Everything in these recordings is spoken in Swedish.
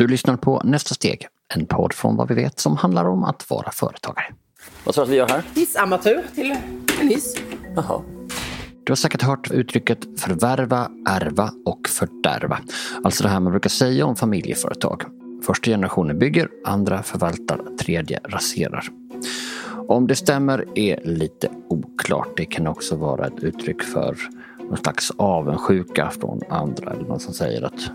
Du lyssnar på Nästa steg, en podd från vad vi vet som handlar om att vara företagare. Vad sa du att vi gör här? Hissamatur till en hiss. Jaha. Du har säkert hört uttrycket förvärva, ärva och fördärva. Alltså det här man brukar säga om familjeföretag. Första generationen bygger, andra förvaltar, tredje raserar. Om det stämmer är lite oklart. Det kan också vara ett uttryck för någon slags avundsjuka från andra. Eller någon som säger att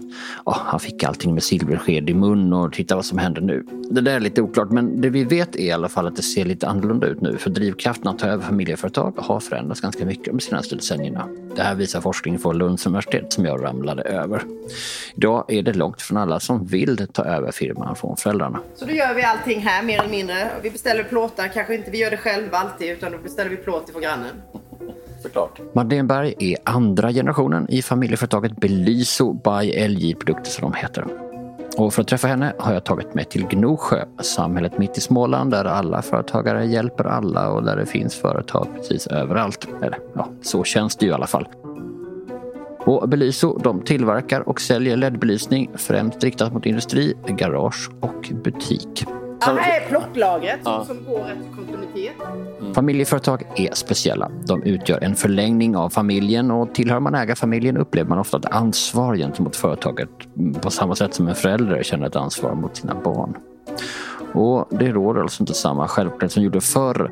oh, han fick allting med silversked i mun och titta vad som händer nu. Det där är lite oklart men det vi vet är i alla fall att det ser lite annorlunda ut nu. För drivkraften att ta över familjeföretag har förändrats ganska mycket de senaste decennierna. Det här visar forskning från Lunds universitet som jag ramlade över. Idag är det långt från alla som vill ta över firman från föräldrarna. Så då gör vi allting här mer eller mindre. Vi beställer plåtar, kanske inte vi gör det själva alltid utan då beställer vi plåt ifrån grannen. Såklart. Madeleine Berg är andra generationen i familjeföretaget Belyso by LJ Produkter som de heter. Och för att träffa henne har jag tagit mig till Gnosjö, samhället mitt i Småland där alla företagare hjälper alla och där det finns företag precis överallt. Eller ja, så känns det ju i alla fall. Och Belyso de tillverkar och säljer LED-belysning främst riktat mot industri, garage och butik. Ja, här är plocklagret ja. som går efter kontinuitet. Mm. Familjeföretag är speciella. De utgör en förlängning av familjen och tillhör man ägarfamiljen upplever man ofta ett ansvar gentemot företaget på samma sätt som en förälder känner ett ansvar mot sina barn. Och det råder alltså inte samma självklarhet som gjorde förr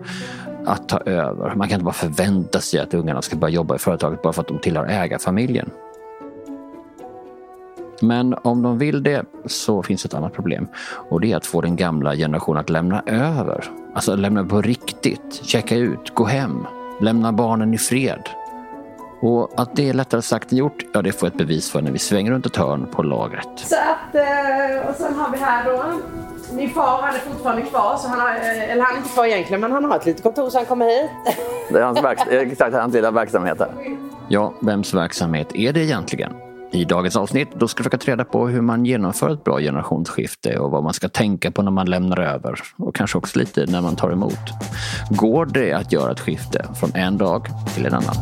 att ta över. Man kan inte bara förvänta sig att ungarna ska börja jobba i företaget bara för att de tillhör ägarfamiljen. Men om de vill det så finns ett annat problem och det är att få den gamla generationen att lämna över. Alltså lämna på riktigt, checka ut, gå hem, lämna barnen i fred. Och att det är lättare sagt än gjort, ja det får ett bevis för när vi svänger runt ett hörn på lagret. Så att, eh, och sen har vi här då min far han är fortfarande kvar, så han har, eh, eller han är inte kvar egentligen men han har ett litet kontor så han kommer hit. Det är hans, verks exakt, hans lilla verksamhet här. Ja, vems verksamhet är det egentligen? I dagens avsnitt då ska vi försöka ta reda på hur man genomför ett bra generationsskifte och vad man ska tänka på när man lämnar över och kanske också lite när man tar emot. Går det att göra ett skifte från en dag till en annan?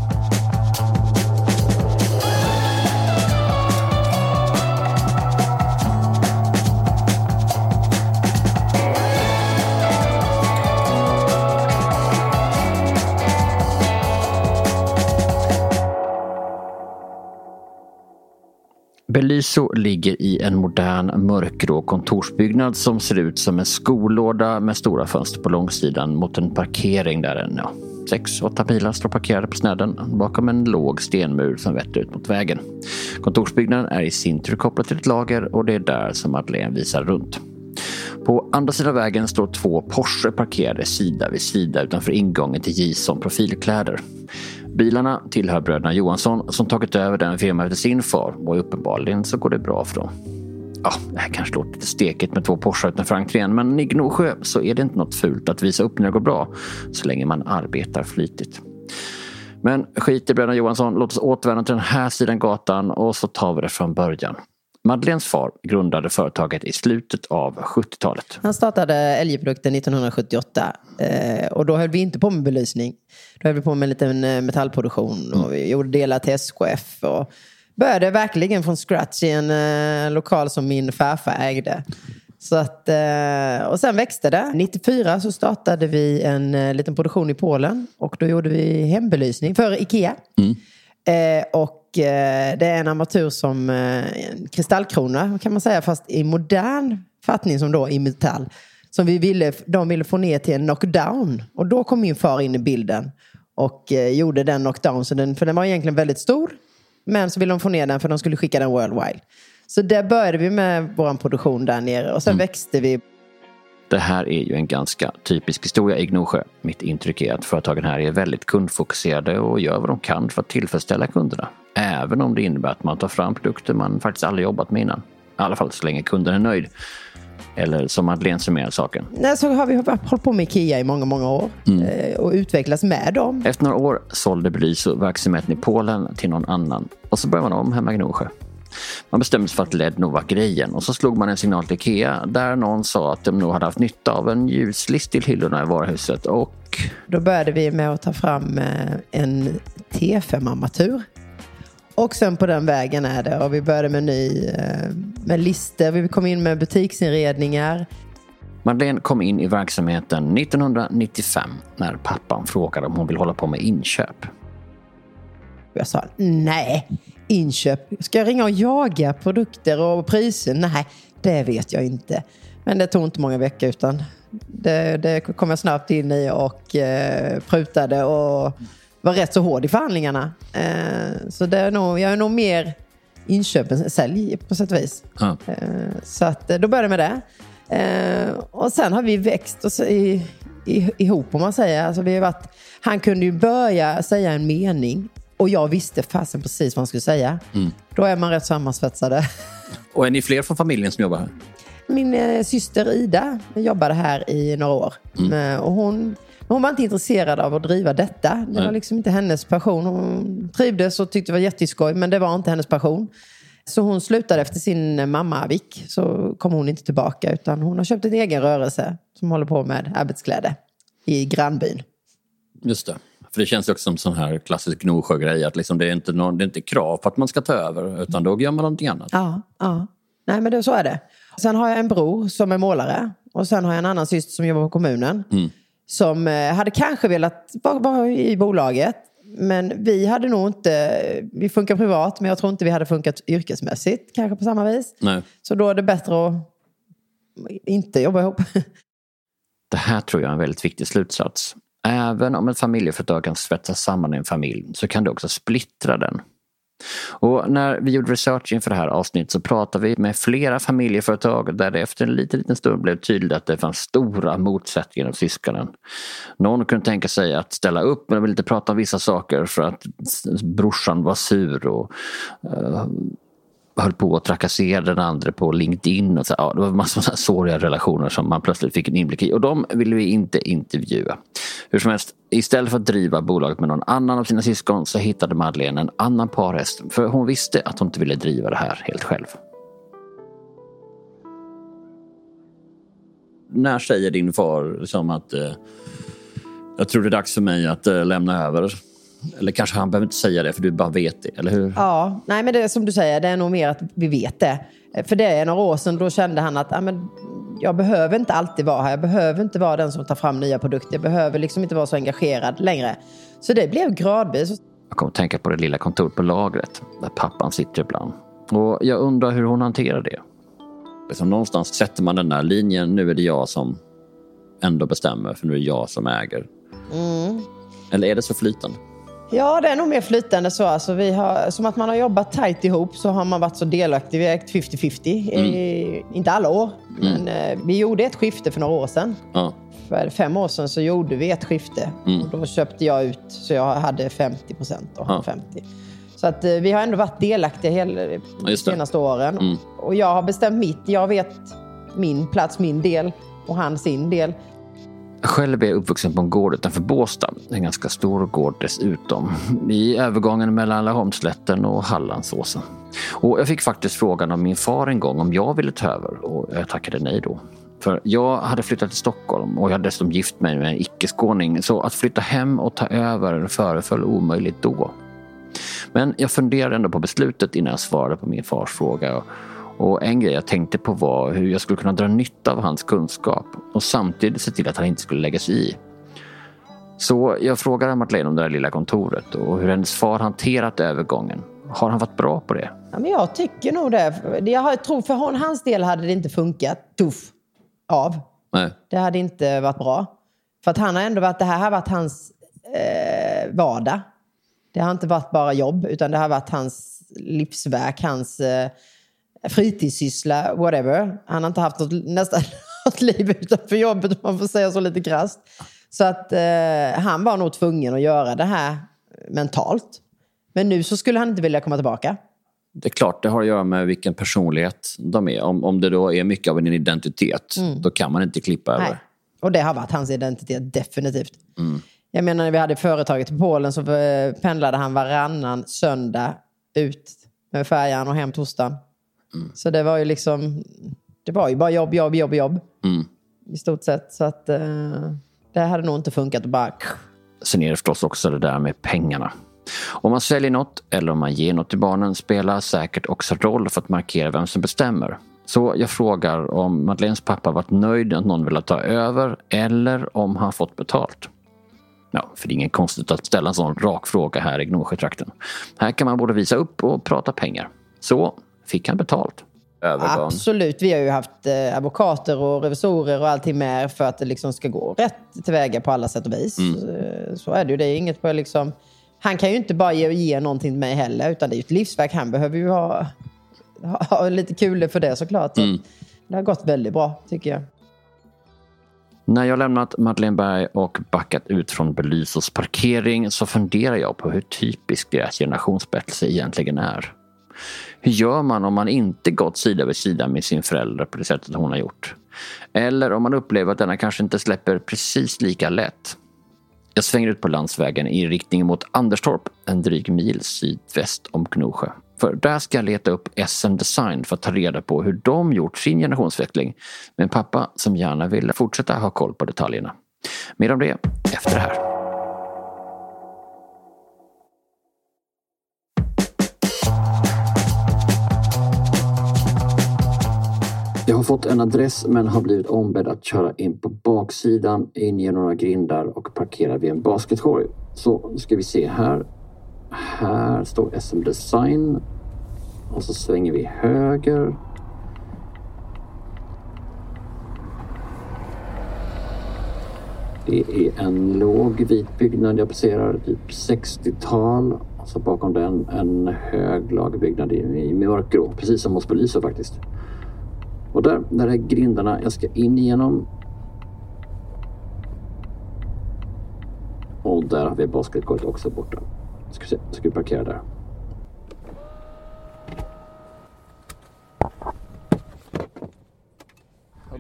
Belyso ligger i en modern mörkgrå kontorsbyggnad som ser ut som en skolåda med stora fönster på långsidan mot en parkering där en ja, sex, åtta bilar står parkerade på snedden bakom en låg stenmur som vetter ut mot vägen. Kontorsbyggnaden är i sin tur kopplad till ett lager och det är där som Madeleine visar runt. På andra sidan vägen står två Porsche parkerade sida vid sida utanför ingången till Jison Profilkläder. Bilarna tillhör bröderna Johansson som tagit över den firman efter sin far och uppenbarligen så går det bra för dem. Ja, det här kanske låter lite stekigt med två Porsche utanför entrén men i Gnosjö så är det inte något fult att visa upp när det går bra så länge man arbetar flitigt. Men skit i bröderna Johansson, låt oss återvända till den här sidan gatan och så tar vi det från början. Madeleines far grundade företaget i slutet av 70-talet. Han startade LJ-produkten 1978 eh, och då höll vi inte på med belysning. Då höll vi på med en liten eh, metallproduktion och vi gjorde delar till SKF och började verkligen från scratch i en eh, lokal som min farfar ägde. Så att, och sen växte det. 94 så startade vi en liten produktion i Polen och då gjorde vi hembelysning för Ikea. Mm. Och Eh, det är en armatur som eh, en kristallkrona kan man säga fast i modern fattning som då i metall. Som vi ville, de ville få ner till en knockdown. Och då kom min far in i bilden och eh, gjorde den knockdown. Så den, för den var egentligen väldigt stor. Men så ville de få ner den för de skulle skicka den worldwide. Så där började vi med vår produktion där nere och sen mm. växte vi. Det här är ju en ganska typisk historia i Gnosjö. Mitt intryck är att företagen här är väldigt kundfokuserade och gör vad de kan för att tillfredsställa kunderna. Även om det innebär att man tar fram produkter man faktiskt aldrig jobbat med innan. I alla fall så länge kunden är nöjd. Eller som Madeleine summerar saken. Nej, så har vi hållit på med Ikea i många, många år mm. Eh, och utvecklats med dem. Efter några år sålde Belyso verksamheten i Polen till någon annan och så började man om hemma i Gnosjö. Man bestämde sig för att LED nog var grejen och så slog man en signal till Ikea där någon sa att de nog hade haft nytta av en ljuslist till hyllorna i varuhuset och... Då började vi med att ta fram eh, en T5-armatur Och sen på den vägen är det. Och vi började med ny, eh, med listor. Vi kom in med butiksinredningar. Madeleine kom in i verksamheten 1995 när pappan frågade om hon vill hålla på med inköp. Jag sa nej, inköp. Ska jag ringa och jaga produkter och priser? Nej, det vet jag inte. Men det tog inte många veckor utan det, det kom jag snabbt in i och eh, prutade och var rätt så hård i förhandlingarna. Eh, så det är nog, jag är nog mer inköp än sälj på sätt och vis. Ja. Eh, så att, eh, då började jag med det. Eh, och sen har vi växt så, i, i, ihop om man säger. Alltså, vi har varit, han kunde ju börja säga en mening och jag visste fasen precis vad han skulle säga. Då är man rätt sammansvetsade. Och är ni fler från familjen som jobbar här? Min eh, syster Ida jobbade här i några år. Eh, och hon, hon var inte intresserad av att driva detta. Det Nej. var liksom inte hennes passion. Hon trivdes och tyckte det var jätteskoj, men det var inte hennes passion. Så hon slutade efter sin mamma Vick. Så kom hon inte tillbaka utan hon har köpt en egen rörelse som håller på med arbetskläder i grannbyn. Just det. För det känns ju också som sån här klassisk Gnosjö-grej att liksom det, är inte någon, det är inte krav på att man ska ta över utan då gör man någonting annat. Ja, ja. Nej men det, så är det. Sen har jag en bror som är målare. Och sen har jag en annan syster som jobbar på kommunen. Som eh, hade kanske velat vara, vara i bolaget. Men vi hade nog inte, vi funkar privat men jag tror inte vi hade funkat yrkesmässigt kanske på samma vis. Nej. Så då är det bättre att inte jobba ihop. Det här tror jag är en väldigt viktig slutsats. Även om ett familjeföretag kan svetsa samman en familj så kan det också splittra den. Och när vi gjorde research inför det här avsnittet så pratade vi med flera familjeföretag där det efter en liten, liten stund blev tydligt att det fanns stora motsättningar hos syskonen. Någon kunde tänka sig att ställa upp men ville inte prata om vissa saker för att brorsan var sur och eh, höll på att trakassera den andra på LinkedIn. Och så, ja, det var massor av såriga relationer som man plötsligt fick en inblick i och de ville vi inte intervjua. Hur som helst, istället för att driva bolaget med någon annan av sina syskon så hittade Madeleine en annan parhäst för hon visste att hon inte ville driva det här helt själv. När säger din far liksom att eh, jag tror det är dags för mig att eh, lämna över? Eller kanske han behöver inte säga det för du bara vet det, eller hur? Ja, nej men det är som du säger, det är nog mer att vi vet det. För det är några år sedan, då kände han att ja, men, jag behöver inte alltid vara här. Jag behöver inte vara den som tar fram nya produkter. Jag behöver liksom inte vara så engagerad längre. Så det blev gradvis. Jag kommer att tänka på det lilla kontoret på lagret där pappan sitter ibland. Och jag undrar hur hon hanterar det. Liksom någonstans sätter man den där linjen, nu är det jag som ändå bestämmer för nu är det jag som äger. Eller är det så flytande? Ja, det är nog mer flytande så. Alltså, vi har, som att man har jobbat tajt ihop så har man varit så delaktig. Vi har ägt 50-50. i- Inte alla år, men eh, vi gjorde ett skifte för några år sedan. Ja. För fem år sedan så gjorde vi ett skifte. Och då köpte jag ut så jag hade 50 procent och Ja. 50. Så att eh, vi har ändå varit delaktiga hela de senaste åren. Och jag har bestämt mitt. Jag vet min plats, min del och han sin del. Själv är jag uppvuxen på en gård utanför Båstad. En ganska stor gård dessutom. I övergången mellan Laholmsslätten och Hallandsåsen. Och jag fick faktiskt frågan av min far en gång om jag ville ta över och jag tackade nej då. För jag hade flyttat till Stockholm och jag hade dessutom gift mig med en icke-skåning. Så att flytta hem och ta över föreföll omöjligt då. Men jag funderade ändå på beslutet innan jag svarade på min fars fråga. Och en grej jag tänkte på var hur jag skulle kunna dra nytta av hans kunskap och samtidigt se till att han inte skulle lägga sig i. Så jag frågade Madeleine om det där lilla kontoret och hur hennes far hanterat övergången. Har han varit bra på det? Ja, men jag tycker nog det. Jag tror för hans del hade det inte funkat. Tuff. Av. Nej. Det hade inte varit bra. För att han har ändå varit, det här har varit hans eh, vardag. Det har inte varit bara jobb, utan det har varit hans livsverk, hans eh, fritidssyssla, whatever. Han har inte haft något, nästan något liv utanför jobbet, om man får säga så lite krasst. Så att eh, han var nog tvungen att göra det här mentalt. Men nu så skulle han inte vilja komma tillbaka. Det är klart, det har att göra med vilken personlighet de är. Om, om det då är mycket av en identitet, då kan man inte klippa Nej. över. Och det har varit hans identitet, definitivt. Jag menar när vi hade företaget i Polen så eh, pendlade han varannan söndag ut med färjan och hem torsdagen. Så det var ju liksom, det var ju bara jobb, jobb, jobb, jobb. Mm. I stort sett. Så att eh, det hade nog inte funkat att bara... Sen är det förstås också det där med pengarna. Om man säljer något eller om man ger något till barnen spelar säkert också roll för att markera vem som bestämmer. Så jag frågar om Madeleines pappa varit nöjd att någon ville ta över eller om han fått betalt. Ja, för det är inget konstigt att ställa en sån rak fråga här i Gnosjötrakten. Här kan man både visa upp och prata pengar. Så fick han betalt. Övergång. Absolut. Vi har ju haft eh, advokater och revisorer och allting med för att det liksom ska gå rätt tillväga på alla sätt och vis. Eh, Så är det ju. Det är inget på liksom... Han kan ju inte bara ge, ge någonting till mig heller, utan det är ju ett livsverk. Han behöver ju ha, ha, ha lite kul för det såklart. Så Det har gått väldigt bra, tycker jag. När jag lämnat Madeleine Berg och backat ut från Belysos parkering så funderar jag på hur typisk deras generationsberättelse egentligen är. Hur gör man om man inte gått sida vid sida med sin förälder på det sättet hon har gjort? Eller om man upplever att denna kanske inte släpper precis lika lätt. Jag svänger ut på landsvägen i riktning mot Anderstorp, en dryg mil sydväst om Gnosjö. För där ska jag leta upp SM Design för att ta reda på hur de gjort sin generationsväxling med en pappa som gärna vill fortsätta ha koll på detaljerna. Mer om det efter det här. Jag har fått en adress men har blivit ombedd att köra in på baksidan, in genom några grindar och parkera vid en basketkorg. Så nu ska vi se här. Här står SM Design. Och så svänger vi höger. Det är en låg vit byggnad jag passerar, typ 60-tal. Och så bakom den en hög lagerbyggnad i, mörkgrå, precis som hos Belyso faktiskt. Och där, där är grindarna jag ska in igenom. Och där har vi basketkorget också borta. Ska vi se, ska vi parkera där.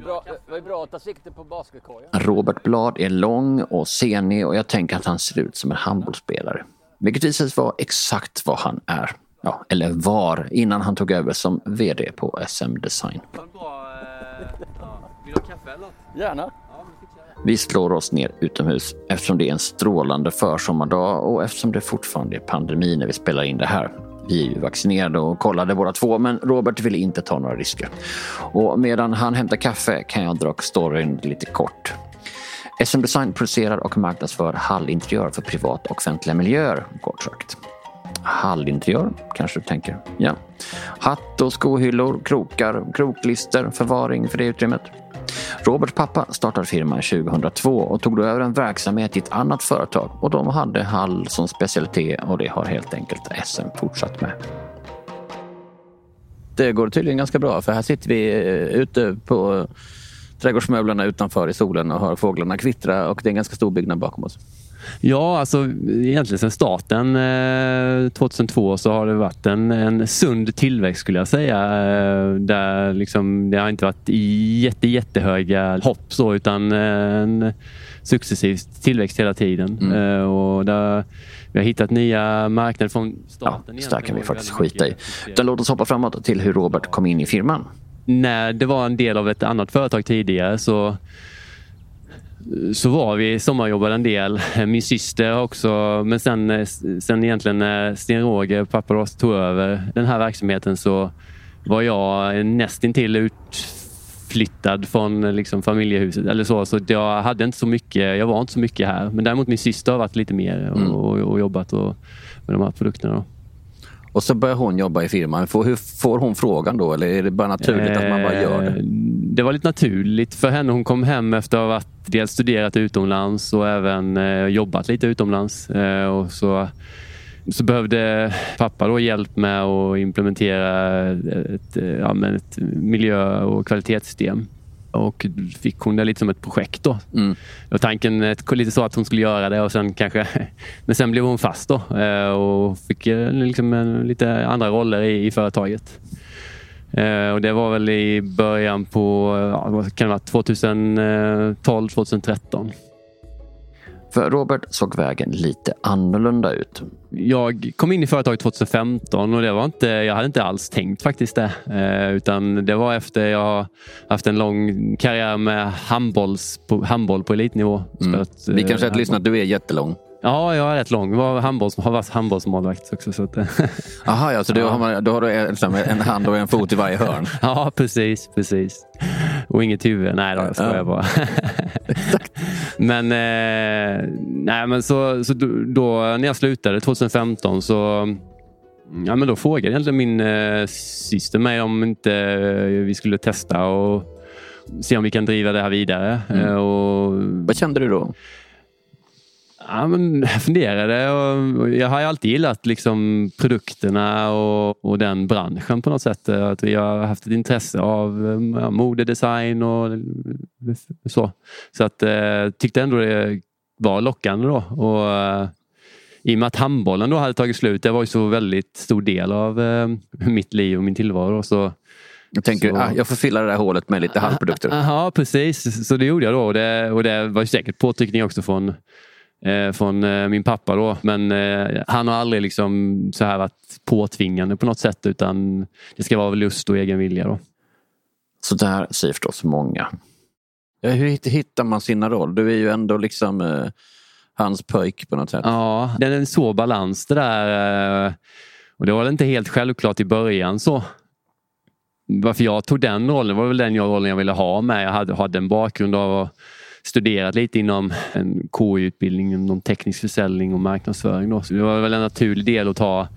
Bra, det var ju bra att ta sikte på basketkorgen. Robert Blad är lång och senig och jag tänker att han ser ut som en handbollsspelare. Vilket visar sig vara exakt vad han är. Ja, eller var innan han tog över som VD på SM Design. Vill du ha kaffe eller något? Gärna. Vi slår oss ner utomhus eftersom det är en strålande försommardag och eftersom det fortfarande är pandemi när vi spelar in det här. Vi är ju vaccinerade och kollade båda två, men Robert ville inte ta några risker. Och medan han hämtar kaffe kan jag dra storyn lite kort. SM Design producerar och marknadsför hallinteriör för privata och offentliga miljöer, kort sagt. Hallinteriör, kanske du tänker? Ja. Hatt och skohyllor, krokar, kroklister, förvaring för det utrymmet. Roberts pappa startade firman 2002 och tog då över en verksamhet i ett annat företag och de hade hall som specialitet och det har helt enkelt SM fortsatt med. Det går tydligen ganska bra för här sitter vi eh, ute på eh, trädgårdsmöblerna utanför i solen och hör fåglarna kvittra och det är en ganska stor byggnad bakom oss. Ja, alltså egentligen sedan starten eh, 2002 så har det varit en, en sund tillväxt skulle jag säga. Eh, där liksom, det har inte varit jätte, jättehöga hopp så utan eh, en successiv tillväxt hela tiden. Mm. Eh, och där, vi har hittat nya marknader från staten. Ja, så där kan vi faktiskt skita i. Utan låt oss hoppa framåt till hur Robert kom in i firman. när det var en del av ett annat företag tidigare så så var vi sommarjobbade en del. Min syster också. Men sen, sen egentligen när Sten-Roger, pappa Ross, tog över den här verksamheten så var jag nästintill utflyttad från liksom familjehuset. Eller så, så jag hade inte så mycket, jag var inte så mycket här. Men däremot min syster har varit lite mer och, Mm. och, och jobbat och, med de här produkterna. Då. Och så börjar hon jobba i firman. Får, hur får hon frågan då? Eller är det bara naturligt att man bara gör Eh, det? Det var lite naturligt för henne. Hon kom hem efter att ha varit, dels studerat utomlands och även eh, jobbat lite utomlands. Eh, och så, så behövde pappa då hjälp med att implementera ett, eh, ja, ett miljö och kvalitetssystem. Och fick hon det lite som ett projekt då. Mm. Och tanken ett, lite så att hon skulle göra det och sen kanske... Men sen blev hon fast då eh, och fick eh, liksom en, lite andra roller i, i företaget. Eh, och det var väl i början på ja, kan det vara, 2012, 2013. För Robert såg vägen lite annorlunda ut. Jag kom in i företaget 2015 och det var inte, jag hade inte alls tänkt faktiskt det. Eh, utan det var efter jag haft en lång karriär med handbolls, på, handboll på elitnivå. Mm. Spelat, Vi kan säga eh, att lyssna att du är jättelång. Ja, jag är rätt lång. Jag var handbolls, har varit handbollsmålvakt också. Så att, Jaha, ja, så då har, man, då har du en, en hand och en fot i varje hörn. ja, precis. precis. Och inget huvud. Nej då, jag skojar Ja. bara. men eh, nej, men så, så då, när jag slutade 2015 så Ja, men då frågade egentligen min eh, syster mig om inte eh, vi skulle testa och se om vi kan driva det här vidare. Eh, och Vad kände du då? Ja, men jag funderade och jag har ju alltid gillat liksom produkterna och, och den branschen på något sätt. Att vi har haft ett intresse av ja, modedesign och så. Så att eh, tyckte ändå det var lockande då. Och, eh, I och med att handbollen då hade tagit slut, det var ju så väldigt stor del av eh, mitt liv och min tillvaro. Så, Jag tänker, Så- ah, jag får fylla det där hålet med lite halvprodukter. Ja, precis. Så det gjorde jag då. Och det, och det var ju säkert påtryckning också från, eh, från eh, min pappa. då. Men eh, han har aldrig liksom så här varit påtvingande på något sätt. Utan det ska vara av lust och egen vilja. Då. Så där säger förstås många. Ja, hur hitt- hittar man sina roll? Du är ju ändå liksom eh, hans pojk på något sätt. Ja, det är en svår balans det där. eh, Och det var väl inte helt självklart i början så. Varför jag tog den rollen var väl den jag- rollen jag ville ha med. Jag hade, hade en bakgrund av att studerat lite inom en KI-utbildning inom teknisk försäljning och marknadsföring. Då. Så det var väl en naturlig del att ta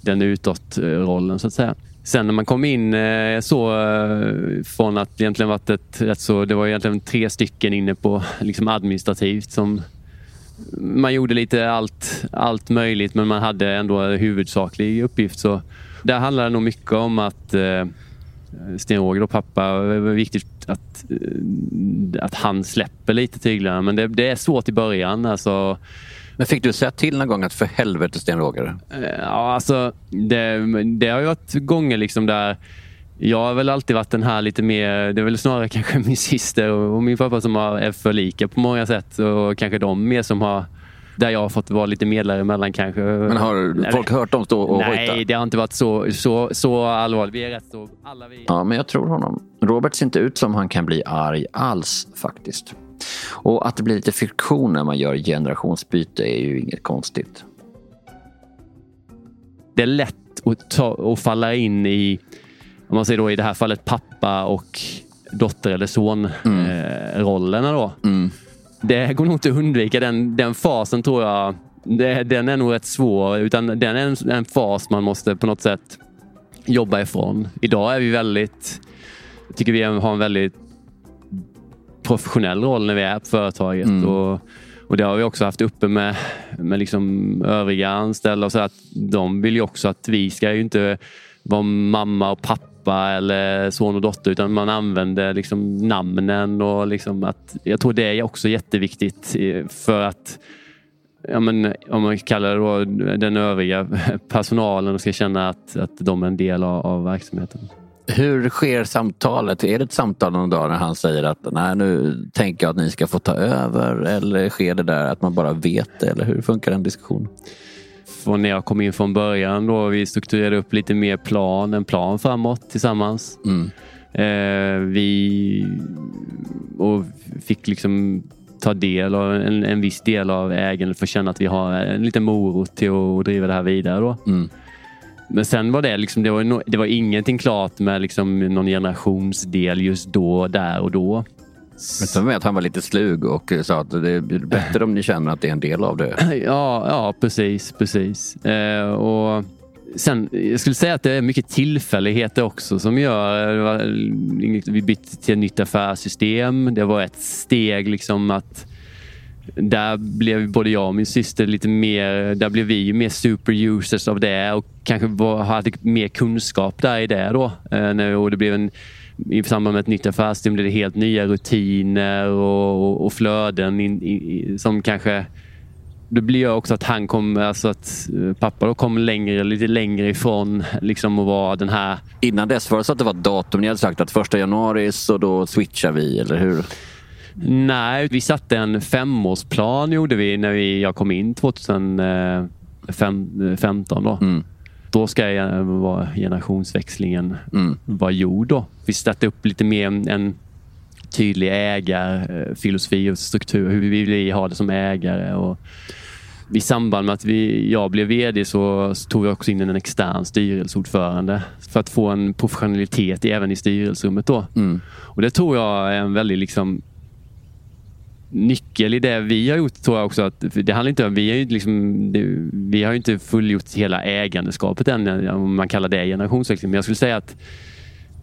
den utåt-rollen så att säga. Sen när man kom in eh, så eh, från att egentligen varit ett rätt så, det var egentligen tre stycken inne på liksom administrativt som man gjorde lite allt, allt möjligt men man hade ändå en huvudsaklig uppgift. Så där handlar det nog mycket om att eh, Sten-Roger och pappa, det var viktigt att, eh, att han släpper lite tyglarna. Men det, det är svårt i början. Alltså, Men fick du säga till någon gång att för helvete Sten-Roger? Eh, Ja, alltså det, det har ju varit gånger liksom där jag har väl alltid varit den här lite mer, det är väl snarare kanske min syster och min pappa som har, är för lika på många sätt och kanske de mer som har, där jag har fått vara lite medlare emellan kanske. Men har Nej, folk hört dem stå och Nej, hojta? det har inte varit så, så, så allvarligt. Vi är rätt så, alla vi... Ja, men jag tror honom. Robert ser inte ut som han kan bli arg alls faktiskt. Och att det blir lite friktion när man gör generationsbyte är ju inget konstigt. det är lätt att, ta, att falla in i, om man säger då i det här fallet pappa och dotter eller son eh, rollerna då. Mm. Det går nog inte att undvika den, den fasen tror jag. Det, den är nog rätt svår. Utan den är en, en fas man måste på något sätt jobba ifrån. Idag är vi väldigt, tycker vi har en väldigt professionell roll när vi är på företaget. Och, och det har vi också haft uppe med, med liksom övriga anställda. Och så att de vill ju också att vi ska ju inte vara mamma och pappa eller son och dotter utan man använder liksom namnen. och liksom att Jag tror det är också jätteviktigt för att ja, men, om man kallar det då, den övriga personalen ska känna att, att de är en del av, av verksamheten. Hur sker samtalet? Är det ett samtal någon dag när han säger att Nej, nu tänker jag att ni ska få ta över? Eller sker det där att man bara vet det? Eller hur funkar den diskussionen? Från när jag kom in från början. Då vi strukturerade upp lite mer plan, en plan framåt tillsammans. Mm. Eh, vi och fick liksom ta del av en, en viss del av ägandet för att känna att vi har en liten morot till att driva det här vidare. Då. Mm. Men sen var det liksom, det var, no, det var ingenting klart med liksom någon generationsdel just då, där och då. Men sen med att han var lite slug och eh, sa att det är bättre om ni känner att det är en del av det. Ja, ja precis. precis. Eh, och sen, jag skulle säga att det är mycket tillfälligheter också som gör... Vi bytte till ett nytt affärssystem. Det var ett steg liksom att där blev både jag och min syster lite mer, där blev vi mer superusers av det och kanske var, hade mer kunskap där i det då. Eh, och det blev en, i samband med ett nytt affärssystem blev det helt nya rutiner och, och, och flöden in, i, som kanske det blir också att han kom, alltså att eh, pappa då kom längre, lite längre ifrån liksom att vara den här Innan dess var det så att det var datum. Ni hade sagt att första januari så då switchar vi, eller hur? Nej, vi satte en femårsplan gjorde vi när vi, jag kom in 2015. Då, Mm. Då ska jag, vara generationsväxlingen Mm. vara gjord. Då. Vi satte upp lite mer en, tydlig ägarfilosofi och struktur. Hur vi vill ha det som ägare. Och, i samband med att vi, jag blev vd så, så tog jag också in en extern styrelseordförande för att få en professionalitet även i styrelserummet. Då. Mm. Och Det tror jag är en väldigt liksom, nyckel i det vi har gjort. tror jag också att Det handlar inte om, vi har ju liksom, det, vi har ju inte fullgjort hela ägandeskapet än, om man kallar det generationsväxling. Men jag skulle säga att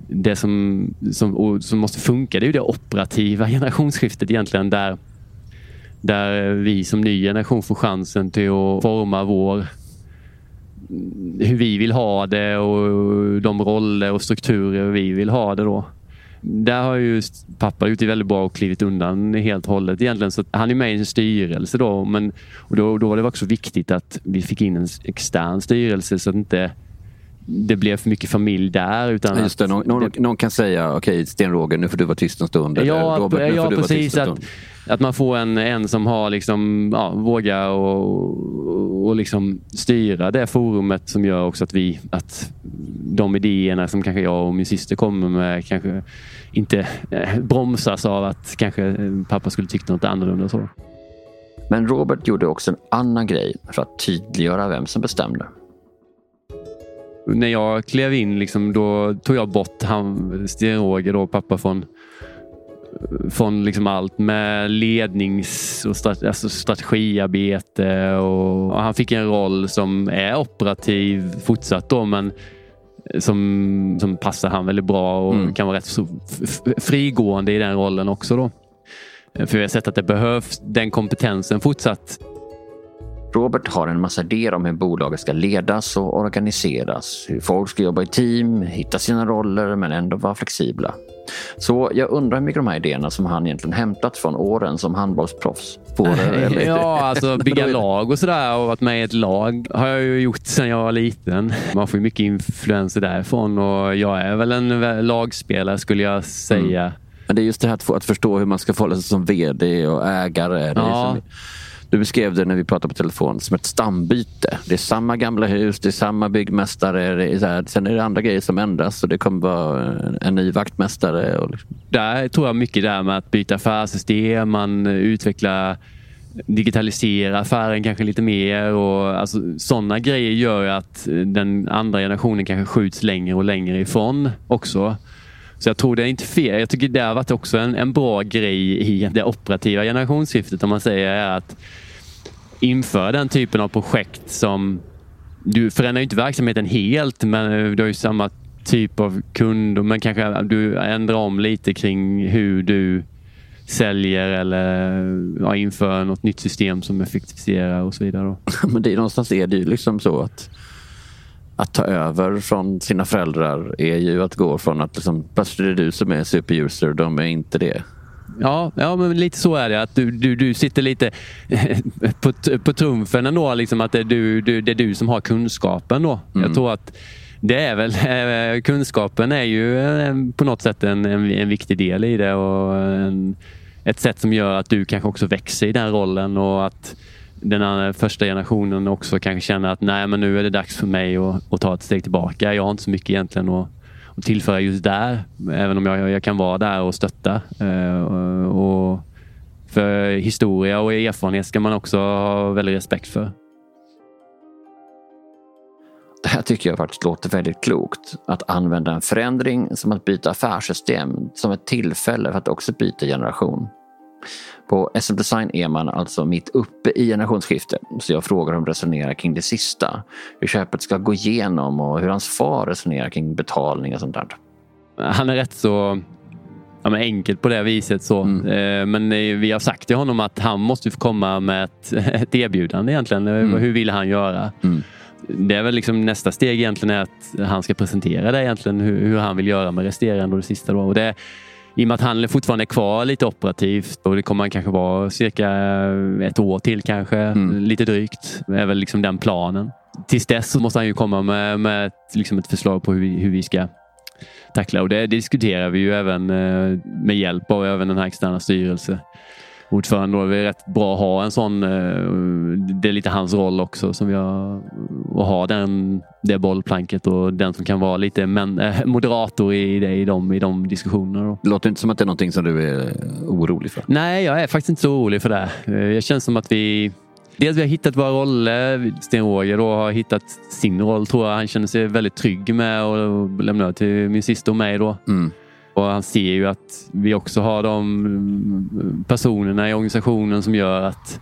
det som, som, som måste funka det är ju det operativa generationsskiftet egentligen där där vi som ny generation får chansen till att forma vår hur vi vill ha det och de roller och strukturer vi vill ha det då. Där har ju pappa gjort det väldigt bra och klivit undan helt och hållet egentligen. Så han är med i en styrelse då. Men, och då, då var det också viktigt att vi fick in en extern styrelse så att inte det blev för mycket familj där. Utan Just det, någon, någon, någon kan säga, okej okay, Sten-Roger, nu får du vara tyst en stund. Ja, Robert, ja precis. Att, att man får en, en som har liksom, ja, våga och, och liksom styra det forumet som gör också att vi, att de idéerna som kanske jag och min syster kommer med kanske inte eh, bromsas av att kanske pappa skulle tyckt något annorlunda. Så. Men Robert gjorde också en annan grej för att tydliggöra vem som bestämde. När jag klev in liksom, då tog jag bort Sten-Roger, pappa från från liksom allt med lednings och strate alltså strategiarbete. Och, och, han fick en roll som är operativ fortsatt då, men som, som passar han väldigt bra och mm. kan vara rätt så frigående i den rollen också. då. För vi har sett att det behövs den kompetensen fortsatt Robert har en massa idéer om hur bolaget ska ledas och organiseras. Hur folk ska jobba i team, hitta sina roller men ändå vara flexibla. Så jag undrar hur mycket de här idéerna som han egentligen hämtat från åren som handbollsproffs. ja, alltså bygga lag och sådär och varit med i ett lag har jag ju gjort sedan jag var liten. Man får ju mycket influenser därifrån och jag är väl en lagspelare skulle jag säga. Mm. Men det är just det här att, förstå hur man ska förhålla sig som vd och ägare. Ja. Du beskrev det när vi pratade på telefon som ett stambyte. Det är samma gamla hus, det är samma byggmästare. Det är så här, sen är det andra grejer som ändras och det kommer vara eh, en ny vaktmästare. Och liksom. Där tror jag mycket det här med att byta affärssystem, man utvecklar digitalisera affären kanske lite mer. Och, alltså, sådana grejer gör att eh, den andra generationen kanske skjuts längre och längre ifrån också. Så jag tror det är inte fel. Jag tycker det har varit också en, en bra grej i det operativa generationsskiftet om man säger är att införa den typen av projekt som du förändrar inte verksamheten helt men du har ju samma typ av kunder men kanske du ändrar om lite kring hur du säljer eller ja, inför något nytt system som effektiviserar och så vidare. Men det är någonstans är det ju liksom så att att ta över från sina föräldrar är ju att gå från att liksom, plötsligt är det du som är superuser, de är inte det. Ja, ja men lite så är det. Att du, du, du sitter lite på, på trumfen ändå. Liksom att det är, du, du, det är du som har kunskapen. då. Mm. Jag tror att det är väl, kunskapen är ju eh, på något sätt en, en, en viktig del i det. och en, Ett sätt som gör att du kanske också växer i den rollen. och att den första generationen också kanske känner att nej men nu är det dags för mig att, att ta ett steg tillbaka. Jag har inte så mycket egentligen att, att tillföra just där. Även om jag, jag kan vara där och stötta. Eh, och för historia och erfarenhet ska man också ha väldigt respekt för. Det här tycker jag faktiskt låter väldigt klokt. Att använda en förändring som att byta affärssystem som ett tillfälle för att också byta generation. På SM Design är man alltså mitt uppe i generationsskifte så jag frågar hur de resonerar kring det sista. Hur köpet ska gå igenom och hur hans far resonerar kring betalning och sånt där. Han är rätt så ja, men enkelt på det viset. Så. Mm. Eh, men vi har sagt till honom att han måste få komma med ett, ett erbjudande egentligen. Mm. Hur vill han göra? Mm. Det är väl liksom nästa steg egentligen är att han ska presentera det egentligen hur, hur han vill göra med resterande och det sista. Då. Och det, i och med att han fortfarande är kvar lite operativt och det kommer han kanske vara cirka ett år till kanske, mm. lite drygt. Är väl liksom den planen. Tills dess så måste han ju komma med, med ett, liksom ett förslag på hur vi, hur vi ska tackla och det, det diskuterar vi ju även eh, med hjälp av även den här externa styrelsen ordförande. Då. Det är rätt bra att ha en sån. Eh, det är lite hans roll också som vi har. Att ha den, det bollplanket och den som kan vara lite men, äh, moderator i, det, i, de, i de diskussionerna. Då. Det låter inte som att det är någonting som du är orolig för. Nej, jag är faktiskt inte så orolig för det. Eh, det känns som att vi dels vi har hittat våra roller. Sten-Roger har hittat sin roll tror jag. Han känner sig väldigt trygg med att lämna över till min syster och mig. Då. Mm. Och han ser ju att vi också har de personerna i organisationen som gör att,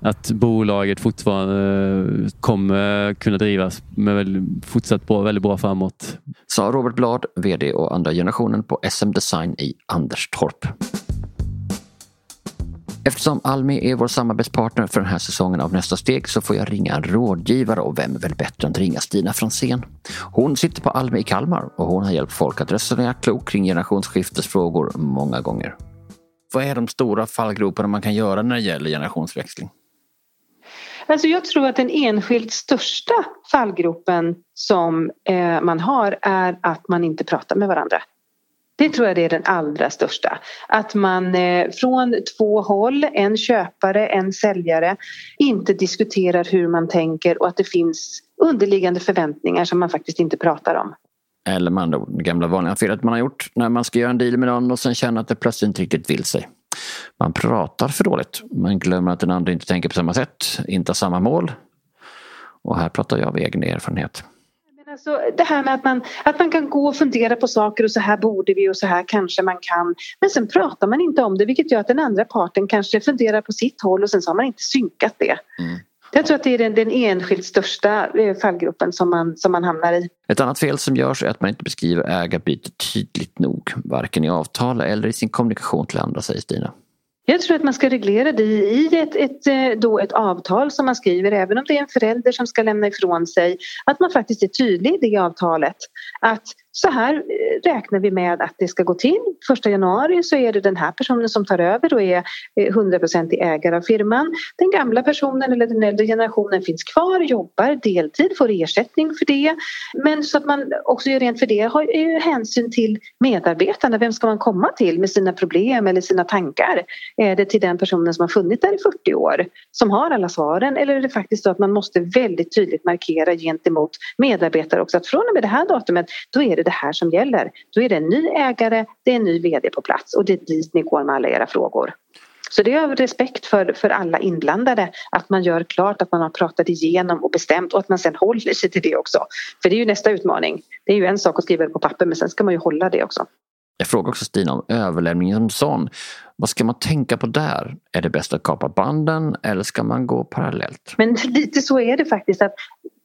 att bolaget fortfarande eh, kommer kunna drivas med väldigt, fortsatt bra, väldigt bra framåt. Sa Robert Blad, VD och andra generationen på SM Design i Anderstorp. Eftersom Almi är vår samarbetspartner för den här säsongen av Nästa steg så får jag ringa en rådgivare och vem är väl bättre än att ringa Stina Fransén? Hon sitter på Almi i Kalmar och hon har hjälpt folk att resonera klokt kring generationsskiftesfrågor många gånger. Vad är de stora fallgroparna man kan göra när det gäller generationsväxling? Alltså jag tror att den enskilt största fallgropen som eh, man har är att man inte pratar med varandra. Det tror jag det är den allra största. Att man eh, från två håll, en köpare, en säljare, inte diskuterar hur man tänker och att det finns underliggande förväntningar som man faktiskt inte pratar om. Eller man då, det gamla vanliga felet man har gjort när man ska göra en deal med någon och sen känner att det plötsligt inte riktigt vill sig. Man pratar för dåligt. Man glömmer att den andra inte tänker på samma sätt, inte har samma mål. Och här pratar jag av egen erfarenhet. Alltså, det här med att man, att man kan gå och fundera på saker och så här borde vi och så här kanske man kan. Men sen pratar man inte om det vilket gör att den andra parten kanske funderar på sitt håll och sen så har man inte synkat det. Mm. Jag tror att det är den, den enskilt största eh, fallgruppen som man, som man hamnar i. Ett annat fel som görs är att man inte beskriver ägarbyte tydligt nog, varken i avtal eller i sin kommunikation till andra, säger Stina. Jag tror att man ska reglera det i ett, ett, eh, då ett avtal som man skriver, även om det är en förälder som ska lämna ifrån sig, att man faktiskt är tydlig i det avtalet. Att så här eh, räknar vi med att det ska gå till. 1 januari så är det den här personen som tar över och är eh, 100% ägare av firman. Den gamla personen eller den äldre generationen finns kvar, jobbar deltid, får ersättning för det. Men så att man också gör rent för det har hänsyn till medarbetarna. Vem ska man komma till med sina problem eller sina tankar? Är det till den personen som har funnits där i 40 år som har alla svaren eller är det faktiskt så att man måste väldigt tydligt markera gentemot medarbetare också att från och med det här datumet då är det det det här som gäller. Då är det en ny ägare, det är en ny VD på plats och det är dit ni går med alla era frågor. Så det är av respekt för, för alla inblandade att man gör klart att man har pratat igenom och bestämt och att man sen håller sig till det också. För det är ju nästa utmaning. Det är ju en sak att skriva det på papper men sen ska man ju hålla det också. Jag frågar också Stina om överlämningen som sån. Vad ska man tänka på där? Är det bäst att kapa banden eller ska man gå parallellt? Men lite så är det faktiskt. att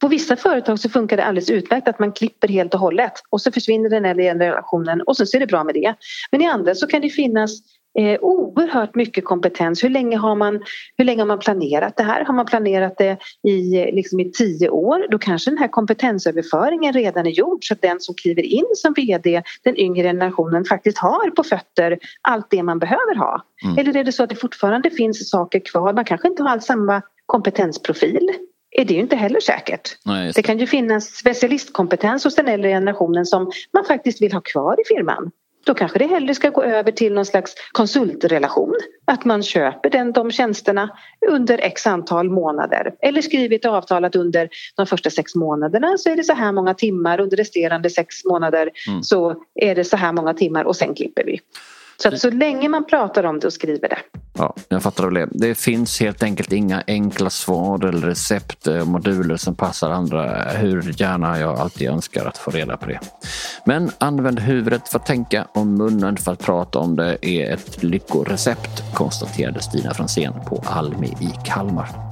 På vissa företag så funkar det alldeles utmärkt att man klipper helt och hållet och så försvinner den äldre relationen och så är det bra med det. Men i andra så kan det finnas eh, oerhört mycket kompetens. Hur länge, har man, hur länge har man planerat det här? Har man planerat det i, liksom i tio år då kanske den här kompetensöverföringen redan är gjord så att den som kliver in som VD, den yngre generationen faktiskt har på fötter allt det man behöver ha. Mm. Eller är det så att det fortfarande finns saker kvar? Man kanske inte har alls samma kompetensprofil är det ju inte heller säkert. Nej, det. det kan ju finnas specialistkompetens hos den äldre generationen som man faktiskt vill ha kvar i firman. Då kanske det hellre ska gå över till någon slags konsultrelation. Att man köper den, de tjänsterna under x antal månader. Eller skriver ett avtal att under de första sex månaderna så är det så här många timmar. Under resterande sex månader mm. så är det så här många timmar och sen klipper vi. Så att så länge man pratar om det och skriver det. Ja, jag fattar väl det. Det finns helt enkelt inga enkla svar eller recept, och moduler som passar andra hur gärna jag alltid önskar att få reda på det. Men använd huvudet för att tänka och munnen för att prata om det är ett lyckorecept konstaterade Stina Franzén på Almi i Kalmar.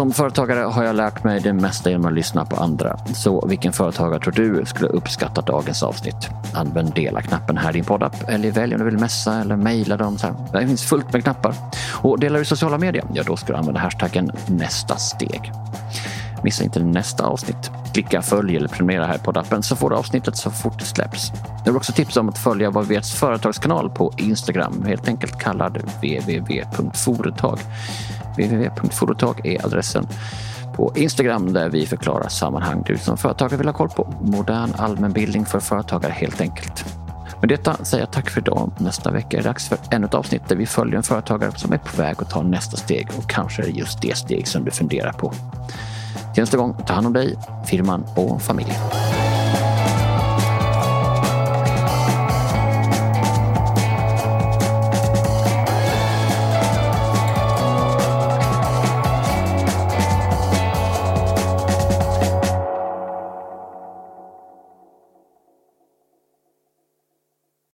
Som företagare har jag lärt mig det mesta genom att lyssna på andra. Så vilken företagare tror du skulle uppskatta dagens avsnitt? Använd dela-knappen här i din poddapp eller välj om du vill messa eller mejla dem. Så här. Det finns fullt med knappar. Och delar du sociala medier, ja då ska du använda hashtaggen nästa steg. Missa inte nästa avsnitt. Klicka följ eller prenumerera här på poddappen så får du avsnittet så fort det släpps. Jag vill också tipsa om att följa Vad företagskanal på Instagram, helt enkelt kallad www.foretag www.foretag är adressen på Instagram där vi förklarar sammanhang du som företagare vill ha koll på. Modern allmänbildning för företagare helt enkelt. Med detta säger jag tack för idag. Nästa vecka är det dags för ännu ett avsnitt där vi följer en företagare som är på väg att ta nästa steg och kanske är det just det steg som du funderar på. Till nästa gång, ta hand om dig, firman och familjen.